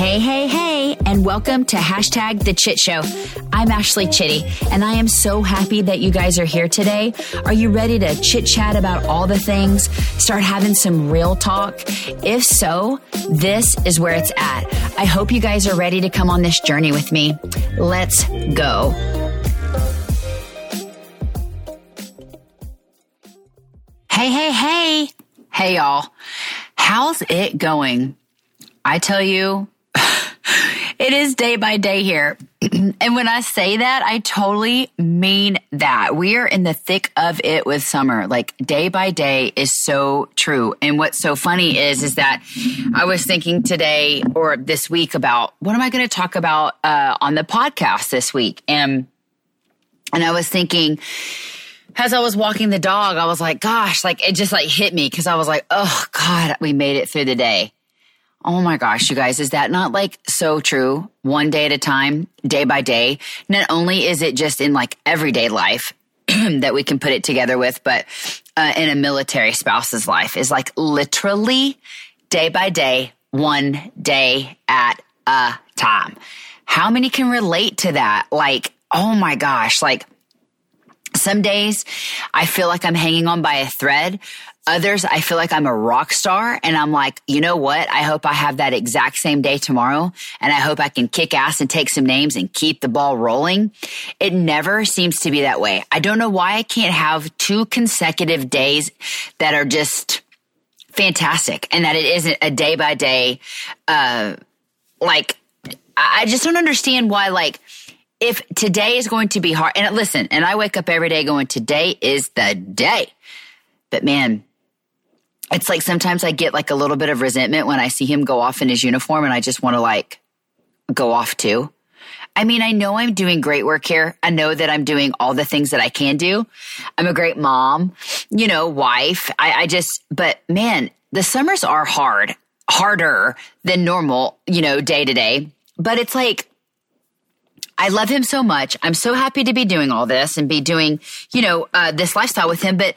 Hey, hey, hey, and welcome to hashtag the Chit Show. I'm Ashley Chitty, and I am so happy that you guys are here today. Are you ready to chit chat about all the things? Start having some real talk? If so, this is where it's at. I hope you guys are ready to come on this journey with me. Let's go. Hey, hey, hey. Hey, y'all. How's it going? I tell you, it is day by day here. and when I say that, I totally mean that. We are in the thick of it with summer. Like day by day is so true. And what's so funny is, is that I was thinking today or this week about what am I going to talk about uh, on the podcast this week? And, and I was thinking, as I was walking the dog, I was like, gosh, like it just like hit me because I was like, oh God, we made it through the day. Oh my gosh, you guys, is that not like so true? One day at a time, day by day. Not only is it just in like everyday life that we can put it together with, but uh, in a military spouse's life is like literally day by day, one day at a time. How many can relate to that? Like, oh my gosh, like some days I feel like I'm hanging on by a thread. Others, I feel like I'm a rock star and I'm like, you know what? I hope I have that exact same day tomorrow and I hope I can kick ass and take some names and keep the ball rolling. It never seems to be that way. I don't know why I can't have two consecutive days that are just fantastic and that it isn't a day by day, uh, like, I just don't understand why, like, if today is going to be hard, and listen, and I wake up every day going, today is the day. But man, it's like sometimes I get like a little bit of resentment when I see him go off in his uniform and I just want to like go off too. I mean, I know I'm doing great work here. I know that I'm doing all the things that I can do. I'm a great mom, you know, wife. I, I just, but man, the summers are hard, harder than normal, you know, day to day. But it's like, I love him so much. I'm so happy to be doing all this and be doing, you know, uh, this lifestyle with him. But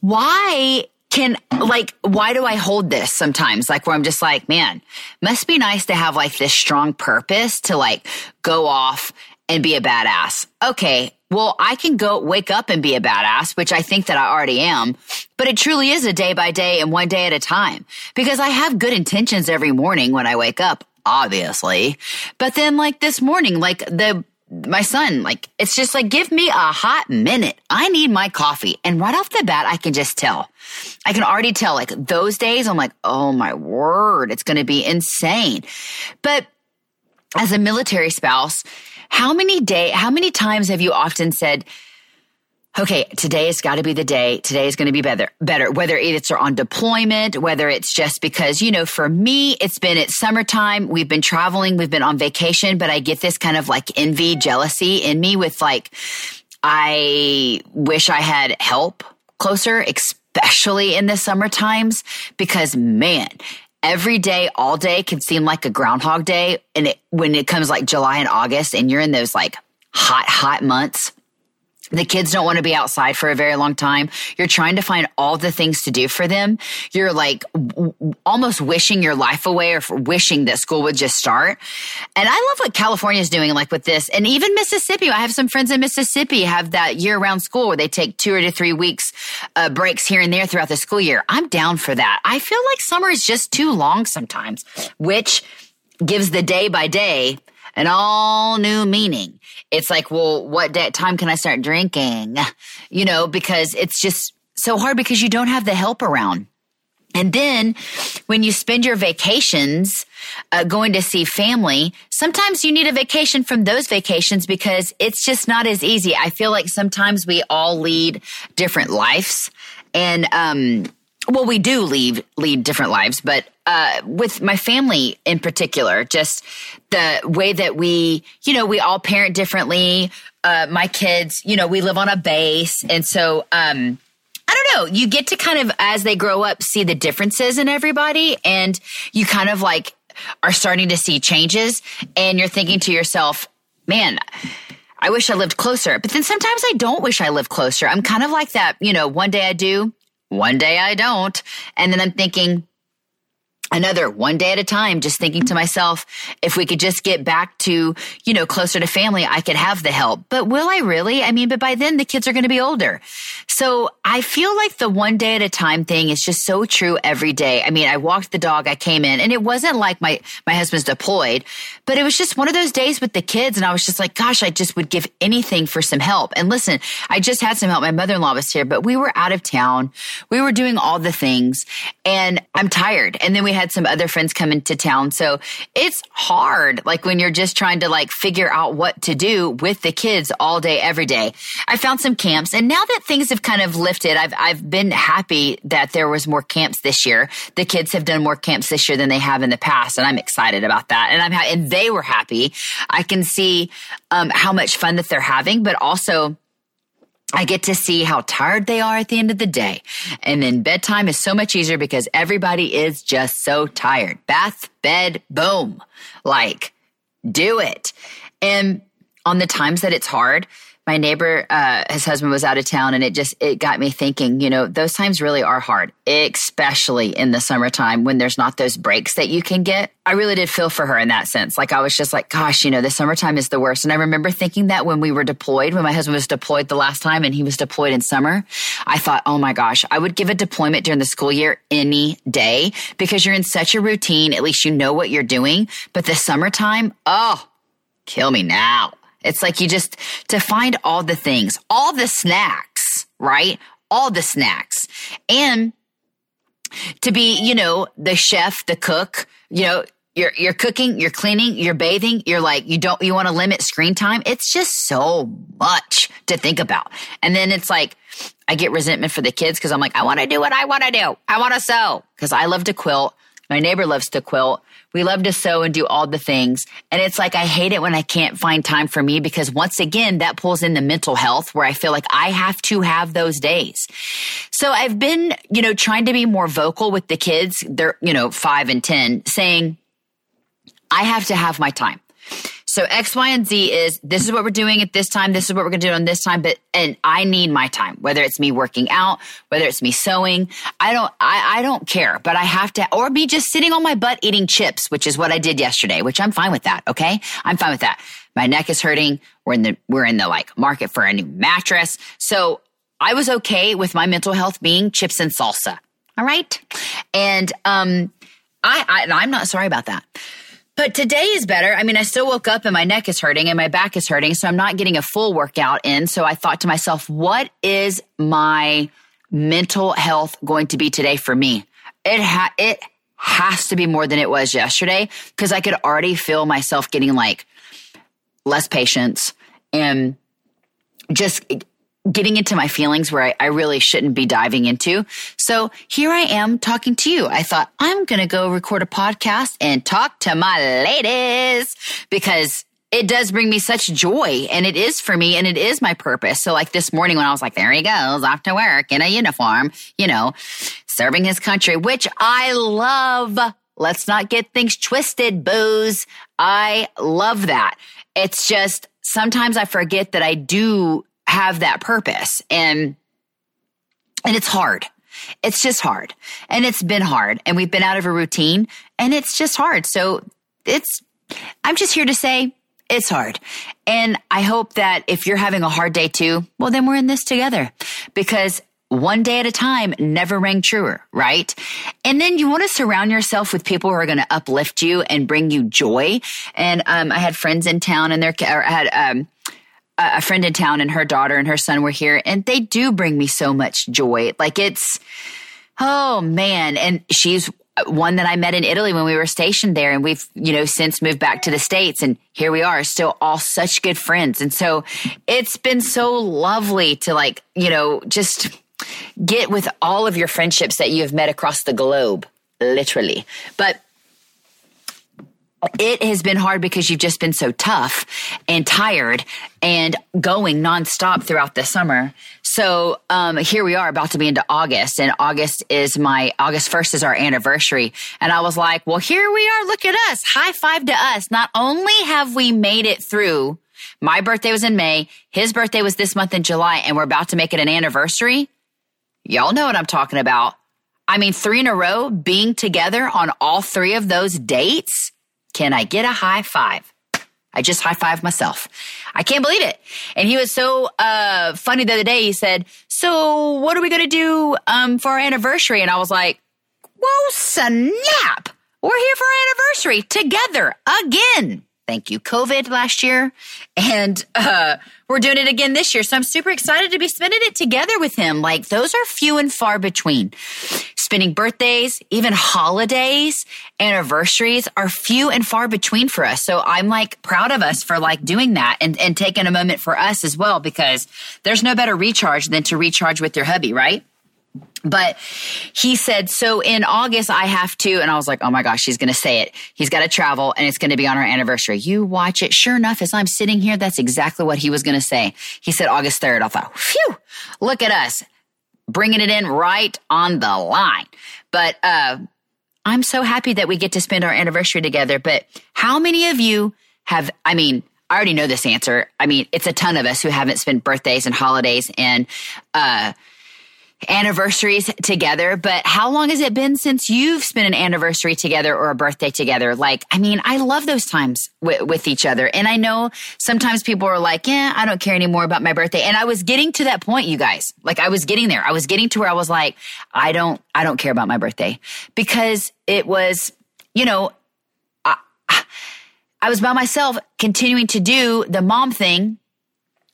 why can like why do I hold this sometimes? Like where I'm just like, man, must be nice to have like this strong purpose to like go off and be a badass. Okay, well, I can go wake up and be a badass, which I think that I already am, but it truly is a day by day and one day at a time because I have good intentions every morning when I wake up obviously. But then like this morning, like the my son, like, it's just like, give me a hot minute. I need my coffee. And right off the bat, I can just tell. I can already tell, like, those days, I'm like, oh my word, it's going to be insane. But as a military spouse, how many day, how many times have you often said, okay, today has got to be the day. Today is going to be better, better, whether it's on deployment, whether it's just because, you know, for me, it's been it's summertime. We've been traveling. We've been on vacation, but I get this kind of like envy, jealousy in me with like, I wish I had help closer, especially in the summer times, because man, every day, all day can seem like a groundhog day. And it, when it comes like July and August and you're in those like hot, hot months, the kids don't want to be outside for a very long time. You're trying to find all the things to do for them. You're like w- almost wishing your life away or wishing that school would just start. And I love what California is doing, like with this. And even Mississippi, I have some friends in Mississippi have that year round school where they take two or three weeks uh, breaks here and there throughout the school year. I'm down for that. I feel like summer is just too long sometimes, which gives the day by day an all new meaning. It's like, well, what day, time can I start drinking? You know, because it's just so hard because you don't have the help around. And then when you spend your vacations uh, going to see family, sometimes you need a vacation from those vacations because it's just not as easy. I feel like sometimes we all lead different lives. And um, well, we do lead lead different lives, but uh, with my family in particular, just the way that we, you know, we all parent differently. Uh, my kids, you know, we live on a base, and so um, I don't know. You get to kind of as they grow up see the differences in everybody, and you kind of like are starting to see changes, and you're thinking to yourself, man. I wish I lived closer, but then sometimes I don't wish I lived closer. I'm kind of like that, you know, one day I do, one day I don't. And then I'm thinking, another one day at a time, just thinking to myself, if we could just get back to, you know, closer to family, I could have the help. But will I really? I mean, but by then the kids are going to be older. So I feel like the one day at a time thing is just so true every day. I mean, I walked the dog, I came in and it wasn't like my, my husband's deployed, but it was just one of those days with the kids. And I was just like, gosh, I just would give anything for some help. And listen, I just had some help. My mother-in-law was here, but we were out of town. We were doing all the things and I'm tired. And then we had some other friends come into town. So it's hard. Like when you're just trying to like figure out what to do with the kids all day, every day. I found some camps and now that things have kind of lifted, I've, I've been happy that there was more camps this year. The kids have done more camps this year than they have in the past. And I'm excited about that. And I'm, ha- and they were happy. I can see, um, how much fun that they're having, but also, I get to see how tired they are at the end of the day. And then bedtime is so much easier because everybody is just so tired. Bath, bed, boom. Like, do it. And on the times that it's hard, my neighbor, uh, his husband was out of town and it just, it got me thinking, you know, those times really are hard, especially in the summertime when there's not those breaks that you can get. I really did feel for her in that sense. Like I was just like, gosh, you know, the summertime is the worst. And I remember thinking that when we were deployed, when my husband was deployed the last time and he was deployed in summer, I thought, oh my gosh, I would give a deployment during the school year any day because you're in such a routine. At least you know what you're doing. But the summertime, oh, kill me now. It's like you just, to find all the things, all the snacks, right? All the snacks. And to be, you know, the chef, the cook, you know, you're, you're cooking, you're cleaning, you're bathing, you're like, you don't, you want to limit screen time. It's just so much to think about. And then it's like, I get resentment for the kids because I'm like, I want to do what I want to do. I want to sew because I love to quilt. My neighbor loves to quilt. We love to sew and do all the things. And it's like, I hate it when I can't find time for me because once again, that pulls in the mental health where I feel like I have to have those days. So I've been, you know, trying to be more vocal with the kids. They're, you know, five and 10 saying, I have to have my time. So X, Y, and Z is this is what we're doing at this time. This is what we're going to do on this time. But, and I need my time, whether it's me working out, whether it's me sewing. I don't, I, I don't care, but I have to, or be just sitting on my butt eating chips, which is what I did yesterday, which I'm fine with that. Okay. I'm fine with that. My neck is hurting. We're in the, we're in the like market for a new mattress. So I was okay with my mental health being chips and salsa. All right. And, um, I, I I'm not sorry about that. But today is better. I mean, I still woke up and my neck is hurting and my back is hurting. So I'm not getting a full workout in. So I thought to myself, what is my mental health going to be today for me? It ha- it has to be more than it was yesterday because I could already feel myself getting like less patience and just getting into my feelings where I, I, really shouldn't be diving into. So here I am talking to you. I thought I'm going to go record a podcast and talk to my ladies because it does bring me such joy and it is for me and it is my purpose. So like this morning when I was like, there he goes off to work in a uniform, you know, serving his country, which I love. Let's not get things twisted, booze. I love that. It's just sometimes I forget that I do have that purpose and and it's hard. It's just hard. And it's been hard and we've been out of a routine and it's just hard. So it's I'm just here to say it's hard. And I hope that if you're having a hard day too, well then we're in this together because one day at a time never rang truer, right? And then you want to surround yourself with people who are going to uplift you and bring you joy. And um, I had friends in town and they're, I had um, a friend in town and her daughter and her son were here and they do bring me so much joy. Like it's, oh man. And she's one that I met in Italy when we were stationed there. And we've, you know, since moved back to the States and here we are still all such good friends. And so it's been so lovely to like, you know, just get with all of your friendships that you have met across the globe, literally. But it has been hard because you've just been so tough and tired and going nonstop throughout the summer. So um, here we are about to be into August, and August is my August 1st is our anniversary. And I was like, well, here we are. Look at us. High five to us. Not only have we made it through, my birthday was in May, his birthday was this month in July, and we're about to make it an anniversary. Y'all know what I'm talking about. I mean, three in a row being together on all three of those dates. Can I get a high five? I just high five myself. I can't believe it. And he was so uh, funny the other day. He said, "So what are we going to do um, for our anniversary?" And I was like, "Whoa, snap! We're here for anniversary together again." Thank you, COVID last year. And uh, we're doing it again this year. So I'm super excited to be spending it together with him. Like, those are few and far between. Spending birthdays, even holidays, anniversaries are few and far between for us. So I'm like proud of us for like doing that and, and taking a moment for us as well because there's no better recharge than to recharge with your hubby, right? But he said, so in August, I have to, and I was like, oh my gosh, he's going to say it. He's got to travel and it's going to be on our anniversary. You watch it. Sure enough, as I'm sitting here, that's exactly what he was going to say. He said August 3rd. I thought, phew, look at us bringing it in right on the line. But, uh, I'm so happy that we get to spend our anniversary together. But how many of you have, I mean, I already know this answer. I mean, it's a ton of us who haven't spent birthdays and holidays and, uh, anniversaries together, but how long has it been since you've spent an anniversary together or a birthday together? Like, I mean, I love those times w- with each other. And I know sometimes people are like, yeah, I don't care anymore about my birthday. And I was getting to that point, you guys. Like, I was getting there. I was getting to where I was like, I don't, I don't care about my birthday because it was, you know, I, I was by myself continuing to do the mom thing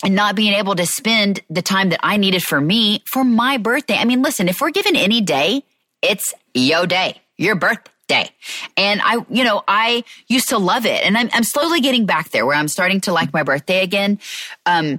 and not being able to spend the time that I needed for me for my birthday. I mean, listen, if we're given any day, it's yo day, your birthday. And I, you know, I used to love it and I'm, I'm slowly getting back there where I'm starting to like my birthday again. Um,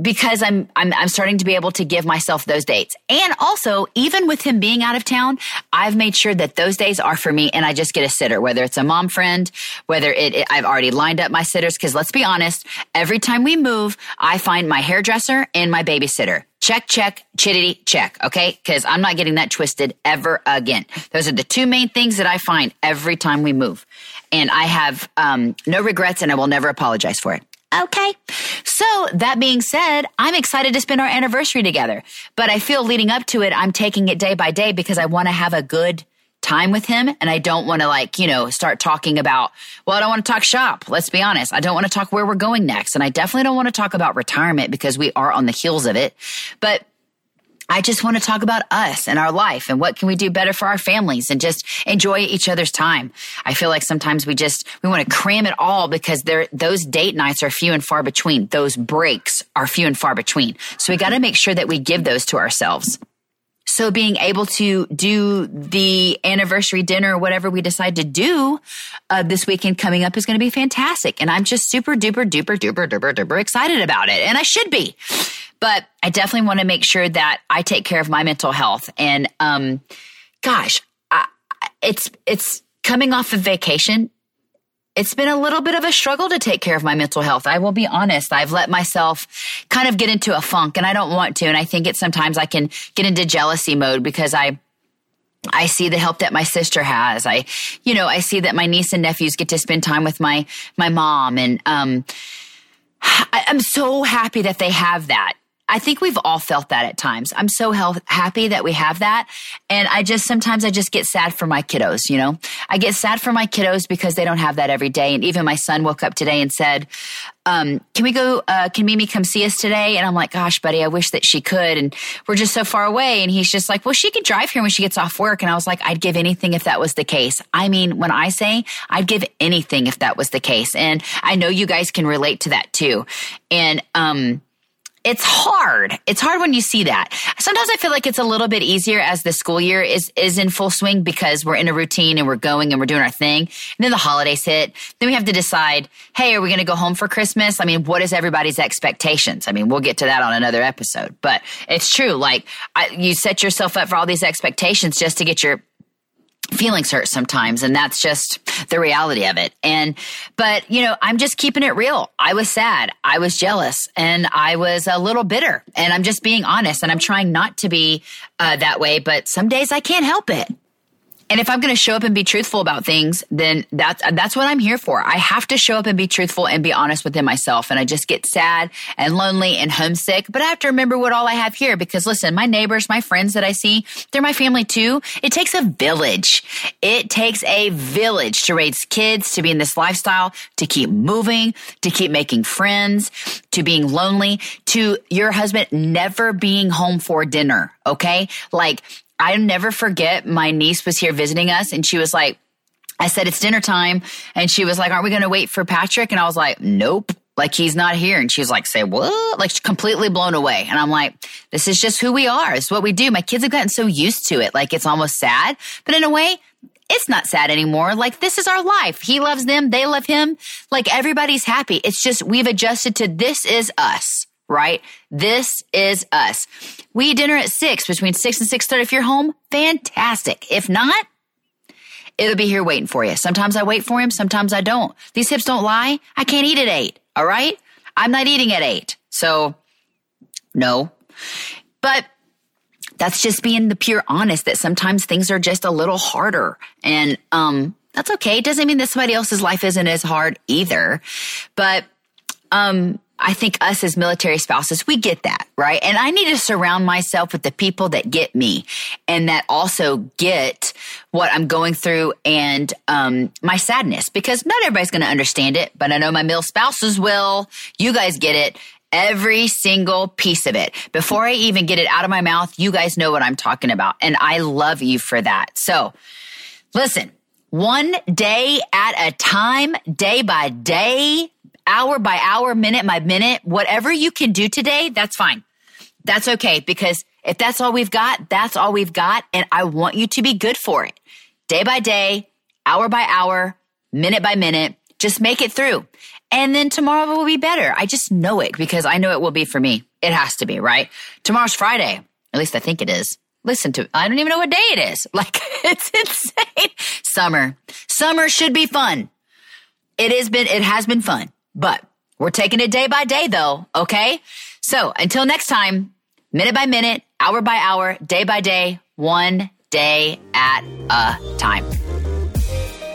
because I'm, I'm I'm starting to be able to give myself those dates. And also, even with him being out of town, I've made sure that those days are for me and I just get a sitter, whether it's a mom friend, whether it, it I've already lined up my sitters cuz let's be honest, every time we move, I find my hairdresser and my babysitter. Check, check, chittity, check. Okay. Cause I'm not getting that twisted ever again. Those are the two main things that I find every time we move. And I have, um, no regrets and I will never apologize for it. Okay. So that being said, I'm excited to spend our anniversary together, but I feel leading up to it, I'm taking it day by day because I want to have a good time with him and I don't want to like, you know, start talking about, well, I don't want to talk shop. Let's be honest. I don't want to talk where we're going next. And I definitely don't want to talk about retirement because we are on the heels of it. But I just want to talk about us and our life and what can we do better for our families and just enjoy each other's time. I feel like sometimes we just, we want to cram it all because there, those date nights are few and far between. Those breaks are few and far between. So we got to make sure that we give those to ourselves. So being able to do the anniversary dinner or whatever we decide to do uh, this weekend coming up is going to be fantastic. And I'm just super duper duper duper duper duper excited about it. And I should be. But I definitely want to make sure that I take care of my mental health. And um, gosh, I, it's it's coming off of vacation. It's been a little bit of a struggle to take care of my mental health. I will be honest. I've let myself kind of get into a funk and I don't want to. And I think it sometimes I can get into jealousy mode because I I see the help that my sister has. I, you know, I see that my niece and nephews get to spend time with my, my mom. And, um, I, I'm so happy that they have that. I think we've all felt that at times. I'm so health, happy that we have that. And I just, sometimes I just get sad for my kiddos, you know? I get sad for my kiddos because they don't have that every day. And even my son woke up today and said, um, can we go, uh, can Mimi come see us today? And I'm like, gosh, buddy, I wish that she could. And we're just so far away. And he's just like, well, she could drive here when she gets off work. And I was like, I'd give anything if that was the case. I mean, when I say I'd give anything if that was the case. And I know you guys can relate to that too. And, um, it's hard. It's hard when you see that. Sometimes I feel like it's a little bit easier as the school year is is in full swing because we're in a routine and we're going and we're doing our thing. And then the holidays hit. Then we have to decide, hey, are we going to go home for Christmas? I mean, what is everybody's expectations? I mean, we'll get to that on another episode. But it's true. Like I, you set yourself up for all these expectations just to get your feelings hurt sometimes and that's just the reality of it. And but you know i'm just keeping it real. I was sad. I was jealous and i was a little bitter. And i'm just being honest and i'm trying not to be uh, that way but some days i can't help it and if I'm going to show up and be truthful about things, then that's that's what I'm here for. I have to show up and be truthful and be honest within myself. And I just get sad and lonely and homesick. But I have to remember what all I have here because listen, my neighbors, my friends that I see, they're my family too. It takes a village. It takes a village to raise kids, to be in this lifestyle, to keep moving, to keep making friends, to being lonely, to your husband never being home for dinner. Okay. Like I never forget my niece was here visiting us and she was like, I said, it's dinner time. And she was like, aren't we going to wait for Patrick? And I was like, nope. Like he's not here. And she's like, say what? Like completely blown away. And I'm like, this is just who we are. It's what we do. My kids have gotten so used to it. Like it's almost sad, but in a way, it's not sad anymore. Like this is our life. He loves them. They love him. Like everybody's happy. It's just we've adjusted to this is us right? This is us. We eat dinner at six, between six and six thirty. If you're home, fantastic. If not, it'll be here waiting for you. Sometimes I wait for him, sometimes I don't. These hips don't lie. I can't eat at eight. All right, I'm not eating at eight, so no. But that's just being the pure honest that sometimes things are just a little harder, and um, that's okay. It doesn't mean that somebody else's life isn't as hard either, but um, I think us as military spouses, we get that, right? And I need to surround myself with the people that get me and that also get what I'm going through and um, my sadness because not everybody's going to understand it, but I know my male spouses will. You guys get it. Every single piece of it. Before I even get it out of my mouth, you guys know what I'm talking about. And I love you for that. So listen, one day at a time, day by day, hour by hour, minute by minute, whatever you can do today, that's fine. That's okay because if that's all we've got, that's all we've got. And I want you to be good for it. Day by day, hour by hour, minute by minute, just make it through. And then tomorrow will be better. I just know it because I know it will be for me. It has to be, right? Tomorrow's Friday. At least I think it is. Listen to, I don't even know what day it is. Like, it's insane. Summer. Summer should be fun. It has been, it has been fun. But we're taking it day by day though, okay? So until next time, minute by minute, hour by hour, day by day, one day at a time.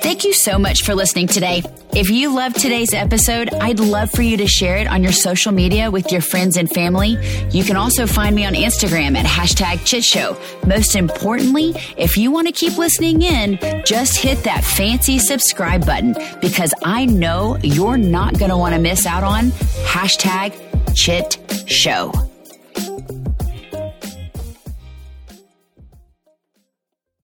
Thank you so much for listening today. If you loved today's episode, I'd love for you to share it on your social media with your friends and family. You can also find me on Instagram at hashtag Chit Show. Most importantly, if you want to keep listening in, just hit that fancy subscribe button because I know you're not going to want to miss out on hashtag Chit Show.